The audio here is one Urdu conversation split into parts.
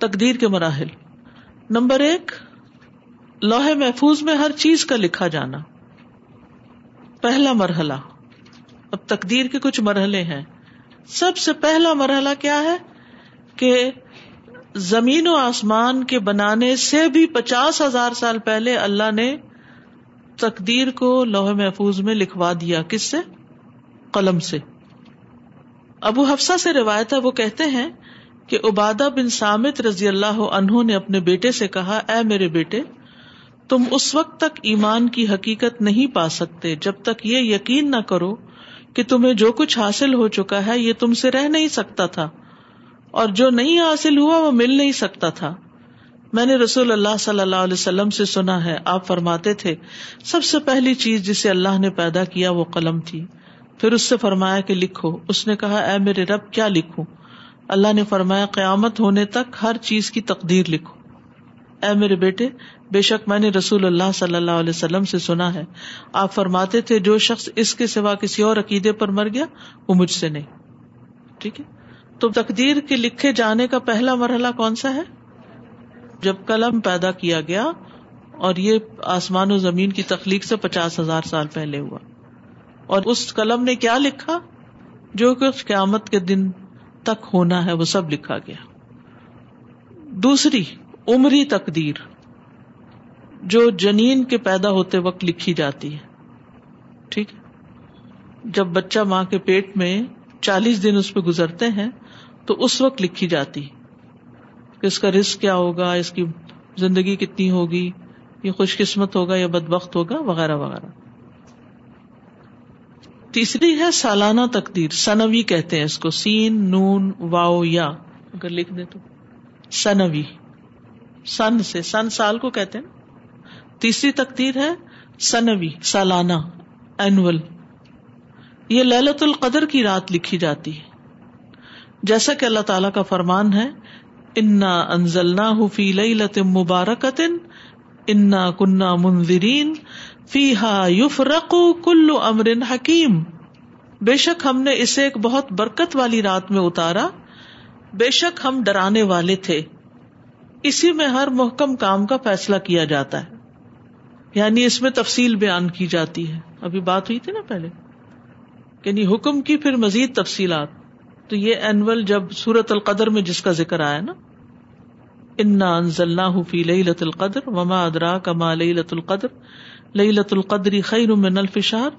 تقدیر کے مراحل۔ نمبر ایک، لوہے محفوظ میں ہر چیز کا لکھا جانا۔ پہلا مرحلہ۔ اب تقدیر کے کچھ مرحلے ہیں۔ سب سے پہلا مرحلہ کیا ہے؟ کہ زمین و آسمان کے بنانے سے بھی پچاس ہزار سال پہلے اللہ نے تقدیر کو لوہے محفوظ میں لکھوا دیا۔ کس سے؟ قلم سے۔ ابو حفصہ سے روایت ہے، وہ کہتے ہیں کہ عبادہ بن سامت رضی اللہ عنہ نے اپنے بیٹے سے کہا، اے میرے بیٹے، تم اس وقت تک ایمان کی حقیقت نہیں پا سکتے جب تک یہ یقین نہ کرو کہ تمہیں جو کچھ حاصل ہو چکا ہے یہ تم سے رہ نہیں سکتا تھا، اور جو نہیں حاصل ہوا وہ مل نہیں سکتا تھا۔ میں نے رسول اللہ صلی اللہ علیہ وسلم سے سنا ہے، آپ فرماتے تھے، سب سے پہلی چیز جسے اللہ نے پیدا کیا وہ قلم تھی۔ پھر اس سے فرمایا کہ لکھو۔ اس نے کہا، اے میرے رب، کیا لکھوں؟ اللہ نے فرمایا، قیامت ہونے تک ہر چیز کی تقدیر لکھو۔ اے میرے بیٹے، بے شک میں نے رسول اللہ صلی اللہ علیہ وسلم سے سنا ہے۔ آپ فرماتے تھے، جو شخص اس کے سوا کسی اور عقیدے پر مر گیا، وہ مجھ سے نہیں۔ ٹھیک ہے؟ تو تقدیر کے لکھے جانے کا پہلا مرحلہ کون سا ہے؟ جب قلم پیدا کیا گیا اور یہ آسمان و زمین کی تخلیق سے پچاس ہزار سال پہلے ہوا۔ اور اس قلم نے کیا لکھا؟ جو کچھ قیامت کے دن تک ہونا ہے، وہ سب لکھا گیا۔ دوسری، عمری تقدیر، جو جنین کے پیدا ہوتے وقت لکھی جاتی ہے۔ ٹھیک جب بچہ ماں کے پیٹ میں چالیس دن اس پہ گزرتے ہیں، تو اس وقت لکھی جاتی۔ کہ اس کا رسک کیا ہوگا، اس کی زندگی کتنی ہوگی، یہ خوش قسمت ہوگا یا بد وقت ہوگا، وغیرہ وغیرہ۔ تیسری ہے سالانہ تقدیر، سنوی کہتے ہیں اس کو، سین، نون واؤ یا، اگر لکھ دے تو۔ سنوی۔ سن سے، سن سال کو کہتے ہیں۔ تیسری تقدیر ہے سنوی، سالانہ، اینول۔ یہ للت القدر کی رات لکھی جاتی ہے۔ جیسا کہ اللہ تعالی کا فرمان ہے، انا انزلنا فی لت مبارکت انا کنہ منظرین فی ہا یوف رقو کلو امر حکیم بے شک ہم نے اسے ایک بہت برکت والی رات میں اتارا۔ بے شک ہم ڈرانے والے تھے۔ اسی میں ہر محکم کام کا فیصلہ کیا جاتا ہے۔ یعنی اس میں تفصیل بیان کی جاتی ہے۔ ابھی بات ہوئی تھی نا پہلے۔ یعنی حکم کی پھر مزید تفصیلات۔ تو یہ اینول جب سورت القدر میں جس کا ذکر آیا نا۔ انا انزلنا فی لت القدر وما ادرا کما لت القدر لئی لت القدری خیر من الفشار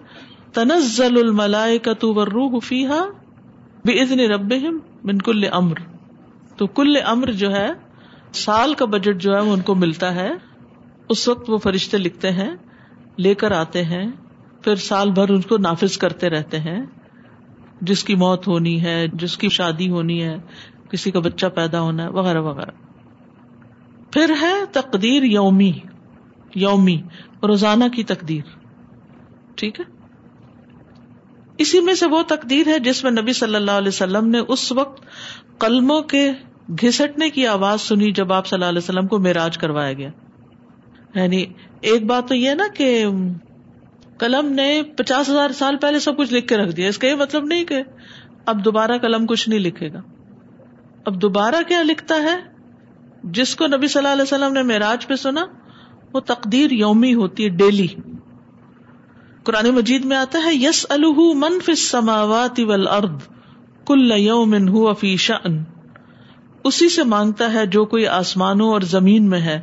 تنزل الملائکۃ والروح فیہا باذن ربہم من کل امر تو کل امر جو ہے، سال کا بجٹ جو ہے، وہ ان کو ملتا ہے۔ اس وقت وہ فرشتے لکھتے ہیں، لے کر آتے ہیں، پھر سال بھر ان کو نافذ کرتے رہتے ہیں۔ جس کی موت ہونی ہے، جس کی شادی ہونی ہے، کسی کا بچہ پیدا ہونا ہے، وغیرہ وغیرہ۔ پھر ہے تقدیر یومی یومی، روزانہ کی تقدیر۔ ٹھیک ہے؟ اسی میں سے وہ تقدیر ہے جس میں نبی صلی اللہ علیہ وسلم نے اس وقت قلموں کے گھسٹنے کی آواز سنی جب آپ صلی اللہ علیہ وسلم کو میراج کروایا گیا۔ یعنی ایک بات تو یہ نا کہ قلم نے پچاس ہزار سال پہلے سب کچھ لکھ کے رکھ دیا۔ اس کا یہ مطلب نہیں کہ اب دوبارہ قلم کچھ نہیں لکھے گا۔ اب دوبارہ کیا لکھتا ہے؟ جس کو نبی صلی اللہ علیہ وسلم نے میراج پہ سنا، وہ تقدیر یومی ہوتی ہے، ڈیلی۔ قرآن مجید میں آتا ہے یس الح سماوات ارد کل یوم فی شأن۔ اسی سے مانگتا ہے جو کوئی آسمانوں اور زمین میں ہے،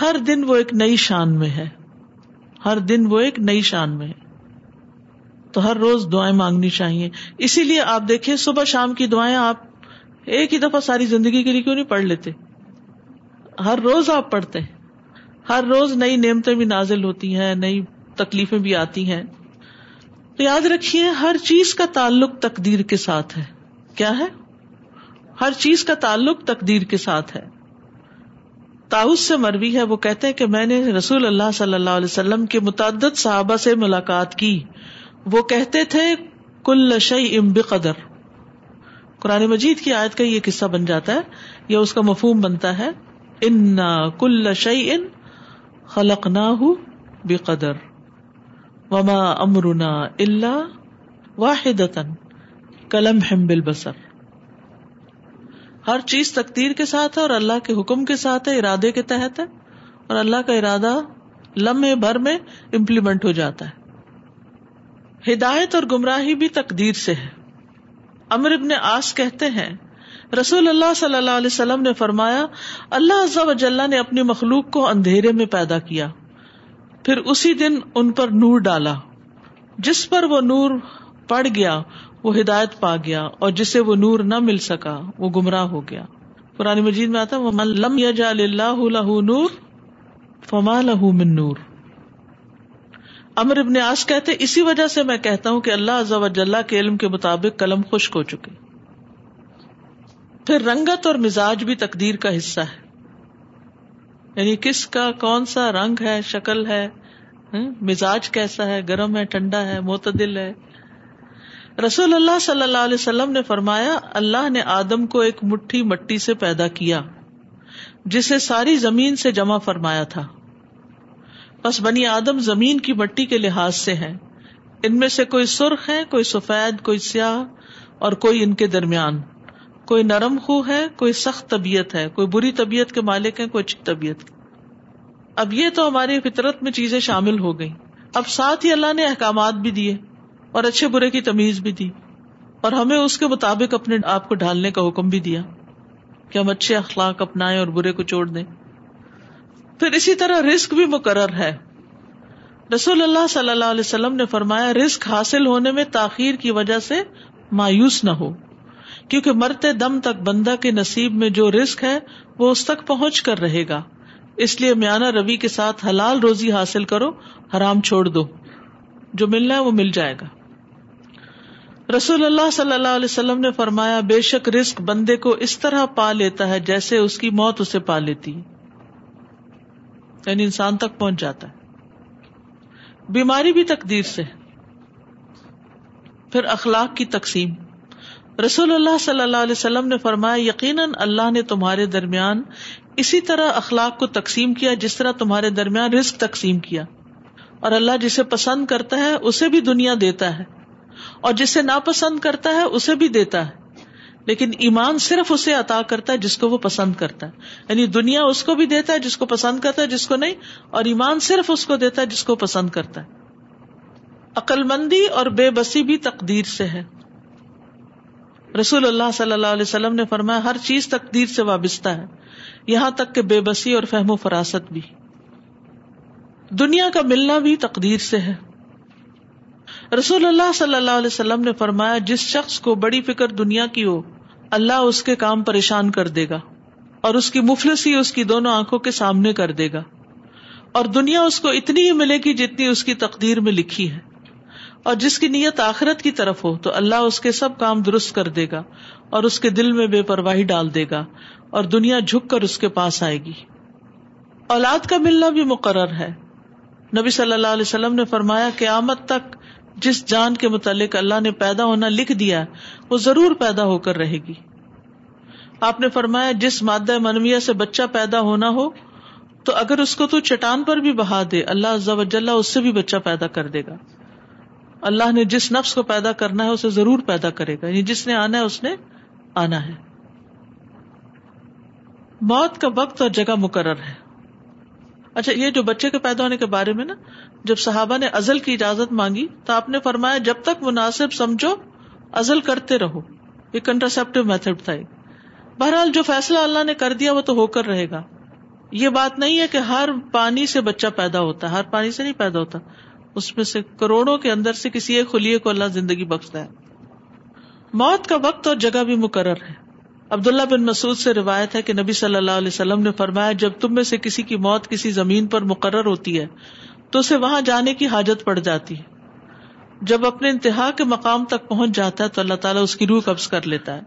ہر دن وہ ایک نئی شان میں ہے۔ ہر دن وہ ایک نئی شان میں ہے۔ تو ہر روز دعائیں مانگنی چاہیے۔ اسی لیے آپ دیکھیں، صبح شام کی دعائیں آپ ایک ہی دفعہ ساری زندگی کے لیے کیوں نہیں پڑھ لیتے؟ ہر روز آپ پڑھتے ہیں۔ ہر روز نئی نعمتیں بھی نازل ہوتی ہیں، نئی تکلیفیں بھی آتی ہیں۔ تو یاد رکھیے، ہر چیز کا تعلق تقدیر کے ساتھ ہے۔ کیا ہے؟ ہر چیز کا تعلق تقدیر کے ساتھ ہے۔ تاؤس سے مروی ہے، وہ کہتے ہیں کہ میں نے رسول اللہ صلی اللہ علیہ وسلم کے متعدد صحابہ سے ملاقات کی۔ وہ کہتے تھے، کل شعی ام بقدر۔ قرآن مجید کی آیت کا یہ قصہ بن جاتا ہے، یا اس کا مفہوم بنتا ہے ان کل شعی ان خلق نہ بے قدر وما امرنا اللہ واحد قلم ہم بل بسر ہر چیز تقدیر کے ساتھ ہے اور اللہ کے حکم کے ساتھ ہے، ارادے کے تحت ہے، اور اللہ کا ارادہ لمحے بھر میں امپلیمنٹ ہو جاتا ہے۔ ہدایت اور گمراہی بھی تقدیر سے ہے۔ امر ابن آس کہتے ہیں رسول اللہ صلی اللہ علیہ وسلم نے فرمایا، اللہ عز و جل نے اپنی مخلوق کو اندھیرے میں پیدا کیا، پھر اسی دن ان پر نور ڈالا، جس پر وہ نور پڑ گیا، وہ ہدایت پا گیا، اور جسے وہ نور نہ مل سکا، وہ گمراہ ہو گیا۔ قرآن مجید میں آتا لم اللہ نور، فما لہ من نور۔ امر ابن آس کہتے، اسی وجہ سے میں کہتا ہوں کہ اللہ عز و جل کے علم کے مطابق قلم خشک ہو چکے۔ پھر رنگت اور مزاج بھی تقدیر کا حصہ ہے۔ یعنی کس کا، کون سا رنگ ہے، شکل ہے مزاج کیسا ہے، گرم ہے، ٹھنڈا ہے، معتدل ہے۔ رسول اللہ صلی اللہ علیہ وسلم نے فرمایا، اللہ نے آدم کو ایک مٹھی مٹی سے پیدا کیا، جسے ساری زمین سے جمع فرمایا تھا۔ بس بنی آدم زمین کی مٹی کے لحاظ سے ہے ان میں سے کوئی سرخ ہے، کوئی سفید، کوئی سیاہ، اور کوئی ان کے درمیان۔ کوئی نرم خو ہے، کوئی سخت طبیعت ہے۔ کوئی بری طبیعت کے مالک ہے کوئی اچھی طبیعت۔ اب یہ تو ہماری فطرت میں چیزیں شامل ہو گئی اب ساتھ ہی اللہ نے احکامات بھی دیے اور اچھے برے کی تمیز بھی دی اور ہمیں اس کے مطابق اپنے آپ کو ڈھالنے کا حکم بھی دیا کہ ہم اچھے اخلاق اپنائیں اور برے کو چھوڑ دیں۔ پھر اسی طرح رسک بھی مقرر ہے۔ رسول اللہ صلی اللہ علیہ وسلم نے فرمایا رسک حاصل ہونے میں تاخیر کی وجہ سے مایوس نہ ہو۔ کیونکہ مرتے دم تک بندہ کے نصیب میں جو رسک ہے وہ اس تک پہنچ کر رہے گا۔ اس لیے میانہ روی کے ساتھ حلال روزی حاصل کرو، حرام چھوڑ دو۔ جو ملنا ہے وہ مل جائے گا۔ رسول اللہ صلی اللہ علیہ وسلم نے فرمایا، بے شک رسک بندے کو اس طرح پا لیتا ہے جیسے اس کی موت اسے پا لیتی۔ یعنی انسان تک پہنچ جاتا ہے۔ بیماری بھی تقدیر سے۔ پھر اخلاق کی تقسیم۔ رسول اللہ صلی اللہ علیہ وسلم نے فرمایا، یقیناً اللہ نے تمہارے درمیان اسی طرح اخلاق کو تقسیم کیا، جس طرح تمہارے درمیان رسک تقسیم کیا۔ اور اللہ جسے پسند کرتا ہے، اسے بھی دنیا دیتا ہے۔ اور جسے ناپسند کرتا ہے، اسے بھی دیتا ہے۔ لیکن ایمان صرف اسے عطا کرتا ہے جس کو وہ پسند کرتا ہے۔ یعنی دنیا اس کو بھی دیتا ہے جس کو پسند کرتا ہے، جس کو نہیں، اور ایمان صرف اس کو دیتا ہے جس کو پسند کرتا ہے۔ عقل مندی اور بے بسی بھی تقدیر سے ہے۔ رسول اللہ صلی اللہ علیہ وسلم نے فرمایا، ہر چیز تقدیر سے وابستہ ہے۔ یہاں تک کہ بے بسی اور فہم و فراست بھی۔ دنیا کا ملنا بھی تقدیر سے ہے۔ رسول اللہ صلی اللہ علیہ وسلم نے فرمایا، جس شخص کو بڑی فکر دنیا کی ہو، اللہ اس کے کام پریشان کر دے گا۔ اور اس کی مفلسی اس کی دونوں آنکھوں کے سامنے کر دے گا۔ اور دنیا اس کو اتنی ہی ملے گی جتنی اس کی تقدیر میں لکھی ہے۔ اور جس کی نیت آخرت کی طرف ہو، تو اللہ اس کے سب کام درست کر دے گا اور اس کے دل میں بے پرواہی ڈال دے گا اور دنیا جھک کر اس کے پاس آئے گی۔ اولاد کا ملنا بھی مقرر ہے۔ نبی صلی اللہ علیہ وسلم نے فرمایا کہ آمد تک جس جان کے متعلق اللہ نے پیدا ہونا لکھ دیا وہ ضرور پیدا ہو کر رہے گی۔ آپ نے فرمایا، جس مادہ منویا سے بچہ پیدا ہونا ہو، تو اگر اس کو تو چٹان پر بھی بہا دے، اللہ اس سے بھی بچہ پیدا کر دے گا۔ اللہ نے جس نفس کو پیدا کرنا ہے اسے ضرور پیدا کرے گا یعنی جس نے آنا ہے اس نے آنا ہے۔ موت کا وقت اور جگہ مقرر ہے۔ اچھا یہ جو بچے کے پیدا ہونے کے بارے میں نا، جب صحابہ نے ازل کی اجازت مانگی تو آپ نے فرمایا، جب تک مناسب سمجھو، ازل کرتے رہو۔ یہ کنٹراسپٹیو میتھڈ تھا بہرحال جو فیصلہ اللہ نے کر دیا، وہ تو ہو کر رہے گا۔ یہ بات نہیں ہے کہ ہر پانی سے بچہ پیدا ہوتا ہے ہر پانی سے نہیں پیدا ہوتا۔ اس میں سے کروڑوں کے اندر سے کسی ایک خلیے کو اللہ زندگی بخشتا ہے۔ موت کا وقت اور جگہ بھی مقرر ہے۔ عبداللہ بن مسعود سے روایت ہے کہ نبی صلی اللہ علیہ وسلم نے فرمایا، جب تم میں سے کسی کی موت کسی زمین پر مقرر ہوتی ہے، تو اسے وہاں جانے کی حاجت پڑ جاتی ہے۔ جب اپنے انتہا کے مقام تک پہنچ جاتا ہے، تو اللہ تعالیٰ اس کی روح قبض کر لیتا ہے۔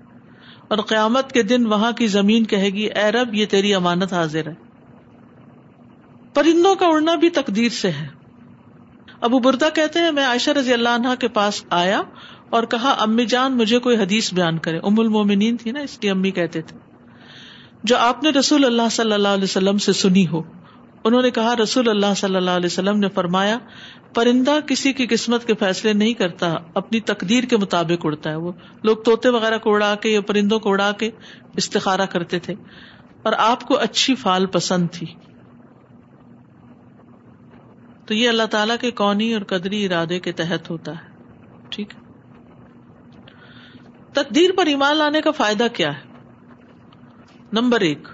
اور قیامت کے دن وہاں کی زمین کہے گی، اے رب، یہ تیری امانت حاضر ہے۔ پرندوں کا اڑنا بھی تقدیر سے ہے۔ ابو بردا کہتے ہیں، میں عائشہ رضی اللہ عنہ کے پاس آیا اور کہا، امی جان، مجھے کوئی حدیث بیان کرے ام المومنین تھی نا، اس لیے امی کہتے تھے۔ جو آپ نے رسول اللہ صلی اللہ علیہ وسلم سے سنی ہو، انہوں نے کہا، رسول اللہ صلی اللہ علیہ وسلم نے فرمایا، پرندہ کسی کی قسمت کے فیصلے نہیں کرتا، اپنی تقدیر کے مطابق اڑتا ہے۔ وہ لوگ طوطے وغیرہ کو اڑا کے یا پرندوں کو اڑا کے استخارا کرتے تھے۔ اور آپ کو اچھی فال پسند تھی۔ تو یہ اللہ تعالی کے کونی اور قدری ارادے کے تحت ہوتا ہے۔ ٹھیک تقدیر پر ایمان لانے کا فائدہ کیا ہے؟ نمبر ایک،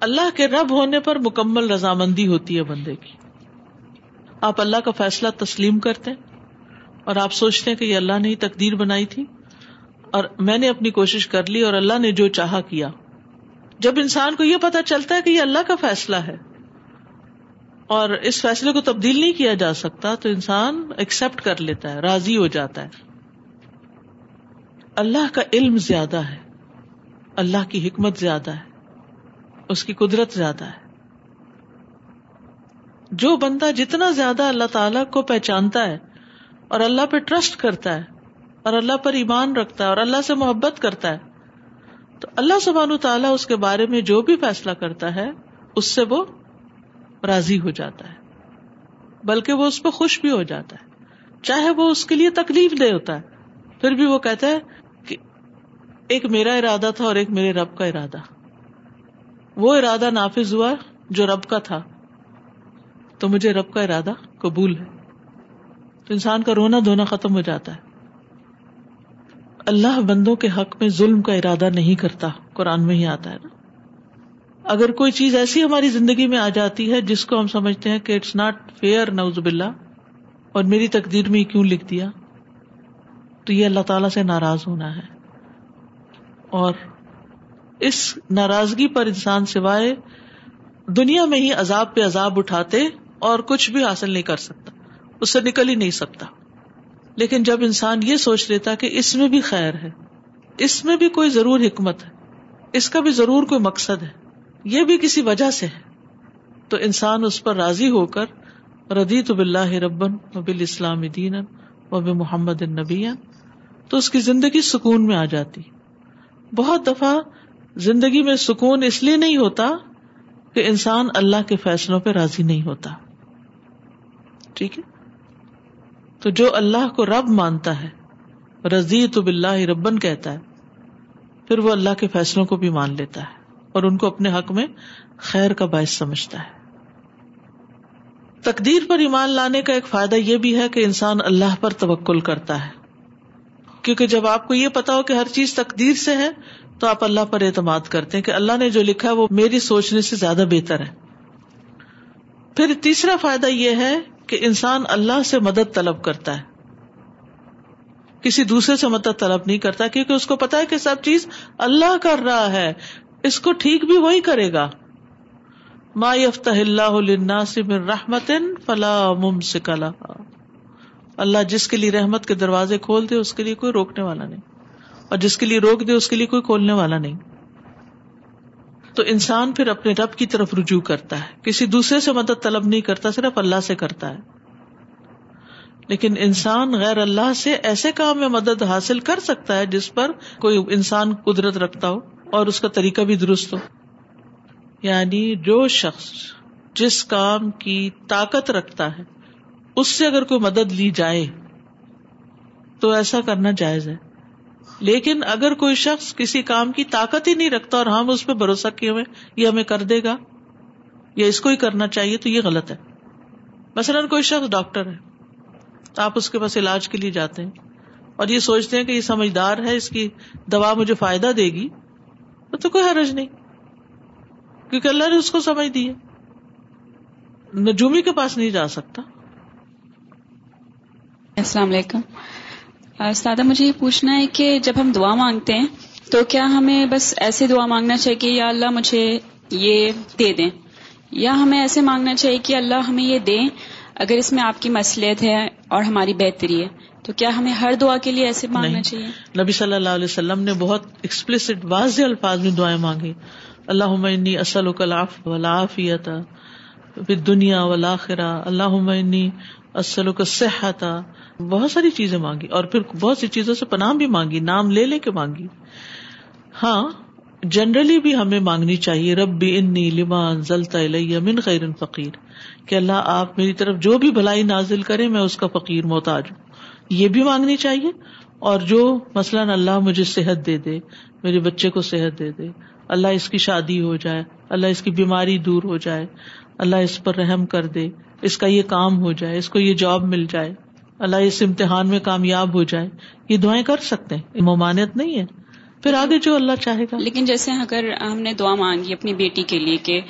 اللہ کے رب ہونے پر مکمل رضامندی ہوتی ہے بندے کی۔ آپ اللہ کا فیصلہ تسلیم کرتے اور آپ سوچتے ہیں کہ یہ اللہ نے ہی تقدیر بنائی تھی اور میں نے اپنی کوشش کر لی اور اللہ نے جو چاہا کیا۔ جب انسان کو یہ پتا چلتا ہے کہ یہ اللہ کا فیصلہ ہے اور اس فیصلے کو تبدیل نہیں کیا جا سکتا، تو انسان ایکسپٹ کر لیتا ہے، راضی ہو جاتا ہے۔ اللہ کا علم زیادہ ہے، اللہ کی حکمت زیادہ ہے، اس کی قدرت زیادہ ہے۔ جو بندہ جتنا زیادہ اللہ تعالی کو پہچانتا ہے اور اللہ پہ ٹرسٹ کرتا ہے اور اللہ پر ایمان رکھتا ہے اور اللہ سے محبت کرتا ہے، تو اللہ سبحان تعالیٰ اس کے بارے میں جو بھی فیصلہ کرتا ہے، اس سے وہ راضی ہو جاتا ہے۔ بلکہ وہ اس پہ خوش بھی ہو جاتا ہے۔ چاہے وہ اس کے لیے تکلیف دے ہوتا ہے، پھر بھی وہ کہتا ہے کہ ایک میرا ارادہ تھا اور ایک میرے رب کا ارادہ۔ وہ ارادہ نافذ ہوا جو رب کا تھا۔ تو مجھے رب کا ارادہ قبول ہے۔ تو انسان کا رونا دھونا ختم ہو جاتا ہے۔ اللہ بندوں کے حق میں ظلم کا ارادہ نہیں کرتا، قرآن میں ہی آتا ہے نا۔ اگر کوئی چیز ایسی ہماری زندگی میں آ جاتی ہے جس کو ہم سمجھتے ہیں کہ اٹس ناٹ فیئر نوز باللہ، اور میری تقدیر میں کیوں لکھ دیا، تو یہ اللہ تعالی سے ناراض ہونا ہے۔ اور اس ناراضگی پر انسان سوائے دنیا میں ہی عذاب پہ عذاب اٹھاتے اور کچھ بھی حاصل نہیں کر سکتا، اس سے نکل ہی نہیں سکتا۔ لیکن جب انسان یہ سوچ لیتا کہ اس میں بھی خیر ہے، اس میں بھی کوئی ضرور حکمت ہے، اس کا بھی ضرور کوئی مقصد ہے یہ بھی کسی وجہ سے ہے۔ تو انسان اس پر راضی ہو کر ردی تو بلّہ ربن و بال اسلام دین و بے محمد النبی تو اس کی زندگی سکون میں آ جاتی۔ بہت دفعہ زندگی میں سکون اس لیے نہیں ہوتا کہ انسان اللہ کے فیصلوں پہ راضی نہیں ہوتا۔ ٹھیک ہے؟ تو جو اللہ کو رب مانتا ہے رضی تو بلّہ ربن کہتا ہے، پھر وہ اللہ کے فیصلوں کو بھی مان لیتا ہے۔ اور ان کو اپنے حق میں خیر کا باعث سمجھتا ہے۔ تقدیر پر ایمان لانے کا ایک فائدہ یہ بھی ہے کہ انسان اللہ پر توکل کرتا ہے۔ کیونکہ جب آپ کو یہ پتا ہو کہ ہر چیز تقدیر سے ہے، تو آپ اللہ پر اعتماد کرتے ہیں کہ اللہ نے جو لکھا ہے وہ میری سوچنے سے زیادہ بہتر ہے۔ پھر تیسرا فائدہ یہ ہے کہ انسان اللہ سے مدد طلب کرتا ہے۔ کسی دوسرے سے مدد طلب نہیں کرتا، کیونکہ اس کو پتا ہے کہ سب چیز اللہ کر رہا ہے۔ اس کو ٹھیک بھی وہی کرے گا۔ ما یفتح اللہ سے رحمت فلا ممسکلا اللہ جس کے لیے رحمت کے دروازے کھول دے، اس کے لیے کوئی روکنے والا نہیں۔ اور جس کے لیے روک دے، اس کے لیے کوئی کھولنے والا نہیں۔ تو انسان پھر اپنے رب کی طرف رجوع کرتا ہے۔ کسی دوسرے سے مدد طلب نہیں کرتا، صرف اللہ سے کرتا ہے۔ لیکن انسان غیر اللہ سے ایسے کام میں مدد حاصل کر سکتا ہے جس پر کوئی انسان قدرت رکھتا ہو۔ اور اس کا طریقہ بھی درست ہو۔ یعنی جو شخص جس کام کی طاقت رکھتا ہے، اس سے اگر کوئی مدد لی جائے، تو ایسا کرنا جائز ہے۔ لیکن اگر کوئی شخص کسی کام کی طاقت ہی نہیں رکھتا اور ہم اس پہ بھروسہ کیے ہوئے یہ ہمیں کر دے گا یا اس کو ہی کرنا چاہیے، تو یہ غلط ہے۔ مثلاً کوئی شخص ڈاکٹر ہے، آپ اس کے پاس علاج کے لیے جاتے ہیں اور یہ سوچتے ہیں کہ یہ سمجھدار ہے، اس کی دوا مجھے فائدہ دے گی۔ تو کوئی حرج نہیں۔ کیونکہ اللہ نے اس کو سمجھ دی ہے۔ نجومی کے پاس نہیں جا سکتا۔ السلام علیکم۔ سادہ مجھے یہ پوچھنا ہے کہ جب ہم دعا مانگتے ہیں، تو کیا ہمیں بس ایسے دعا مانگنا چاہیے کہ یا اللہ مجھے یہ دے دیں؟ یا ہمیں ایسے مانگنا چاہیے کہ اللہ ہمیں یہ دیں، اگر اس میں آپ کی مسلط ہے اور ہماری بہتری ہے۔ تو کیا ہمیں ہر دعا کے لیے ایسے مانگنا چاہیے؟ نبی صلی اللہ علیہ وسلم نے بہت ایکسپلسٹ واضح الفاظ میں دعائیں مانگی. اللہ انی اصل ولاف ولافیت دنیا ولاخرا اللہ انی اصل کا صحت بہت ساری چیزیں مانگی اور پھر بہت سی چیزوں سے پناہ بھی مانگی نام لے لے کے مانگی. ہاں جنرلی بھی ہمیں مانگنی چاہیے. رب بھی انی لما انزلتا من خیر فقیر. کہ اللہ آپ میری طرف جو بھی بھلائی نازل کرے میں اس کا فقیر محتاج ہوں. یہ بھی مانگنی چاہیے اور جو مثلاً اللہ مجھے صحت دے دے، میرے بچے کو صحت دے دے، اللہ اس کی شادی ہو جائے، اللہ اس کی بیماری دور ہو جائے، اللہ اس پر رحم کر دے، اس کا یہ کام ہو جائے، اس کو یہ جاب مل جائے، اللہ اس امتحان میں کامیاب ہو جائے، یہ دعائیں کر سکتے ہیں ممانعت نہیں ہے۔ پھر آگے جو اللہ چاہے گا۔ لیکن جیسے اگر ہم نے دعا مانگی اپنی بیٹی کے لیے کہ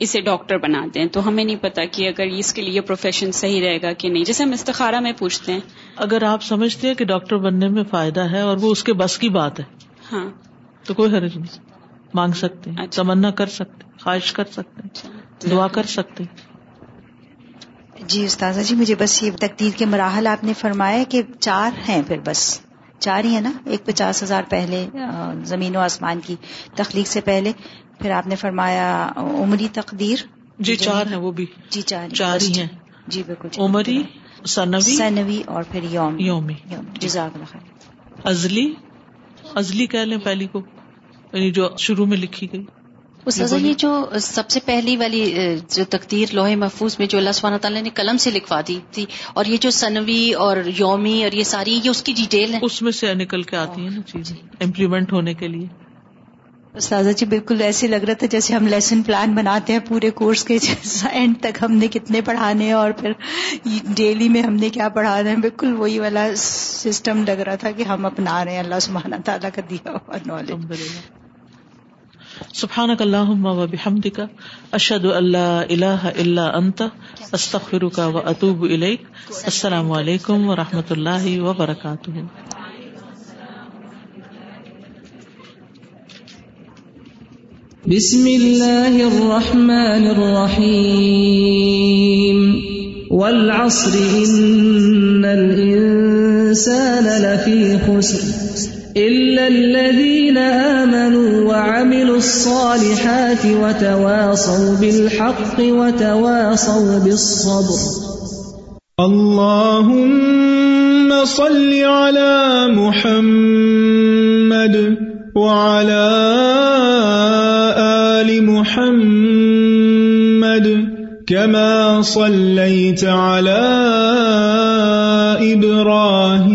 اسے ڈاکٹر بنا دیں۔ تو ہمیں نہیں پتا کہ اگر اس کے لیے پروفیشن صحیح رہے گا کہ نہیں۔ جیسے ہم استخارہ میں پوچھتے ہیں۔ اگر آپ سمجھتے ہیں کہ ڈاکٹر بننے میں فائدہ ہے اور وہ اس کے بس کی بات ہے ہاں۔ تو کوئی حرج نہیں۔ مانگ سکتے ہیں۔ اچھا۔ تمنا کر سکتے خواہش کر سکتے ہیں۔ دعا کر سکتے جی استاذہ جی مجھے بس یہ تقدیر کے مراحل آپ نے فرمایا کہ چار ہیں پھر بس۔ چار ہی ہے نا ایک پچاس ہزار پہلے زمین و آسمان کی تخلیق سے پہلے۔ پھر آپ نے فرمایا عمری تقدیر۔ جی چار ہیں وہ بھی۔ جی چار چار ہی ہیں۔ جی بالکل۔ عمری سنوی سنوی اور پھر یوم۔ یومی۔ جزاک اللہ خیر۔ ازلی ازلی کہہ لیں پہلی کو یعنی جو شروع میں لکھی گئی۔ استاذہ یہ جو سب سے پہلی والی جو تقدیر لوہے محفوظ میں جو اللہ سبحانہ تعالیٰ نے قلم سے لکھوا دی تھی اور یہ جو سنوی اور یومی اور یہ ساری یہ اس کی ڈیٹیل ہے؟ اس میں سے نکل کے آتی ہیں نا چیزیں امپلیمنٹ ہونے کے لیے۔ استاذہ جی بالکل ایسے لگ رہا تھا جیسے ہم لیسن پلان بناتے ہیں پورے کورس کے اینڈ تک ہم نے کتنے پڑھانے اور پھر ڈیلی میں ہم نے کیا پڑھانا ہے بالکل وہی والا سسٹم لگ رہا تھا کہ ہم اپنا رہے ہیں اللہ سبحانہ تعالیٰ کا دیا ہوا نالج سبحان اللہ و بحمدک اشد اللہ اللہ اللہ انت، استغفرک و اطوب الیک، السلام علیکم و رحمۃ اللہ وبرکاتہ. بسم اللہ الرحمن الرحیم. والعصر، ان الانسان لفی خسر. إلا الذين آمنوا وعملوا الصالحات وتواصوا بالحق وتواصوا بالصبر. اللهم صل على محمد وعلى آل محمد كما صليت على إبراهيم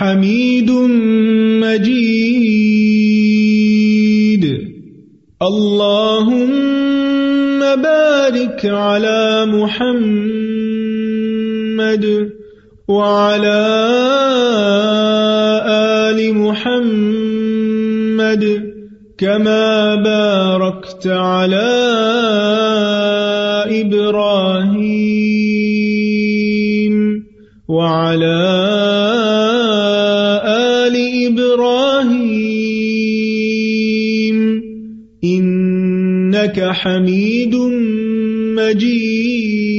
حميد مجيد. اللهم بارك على محمد وعلى آل محمد كما باركت على إبراهيم وعلى إنك حميد مجيد.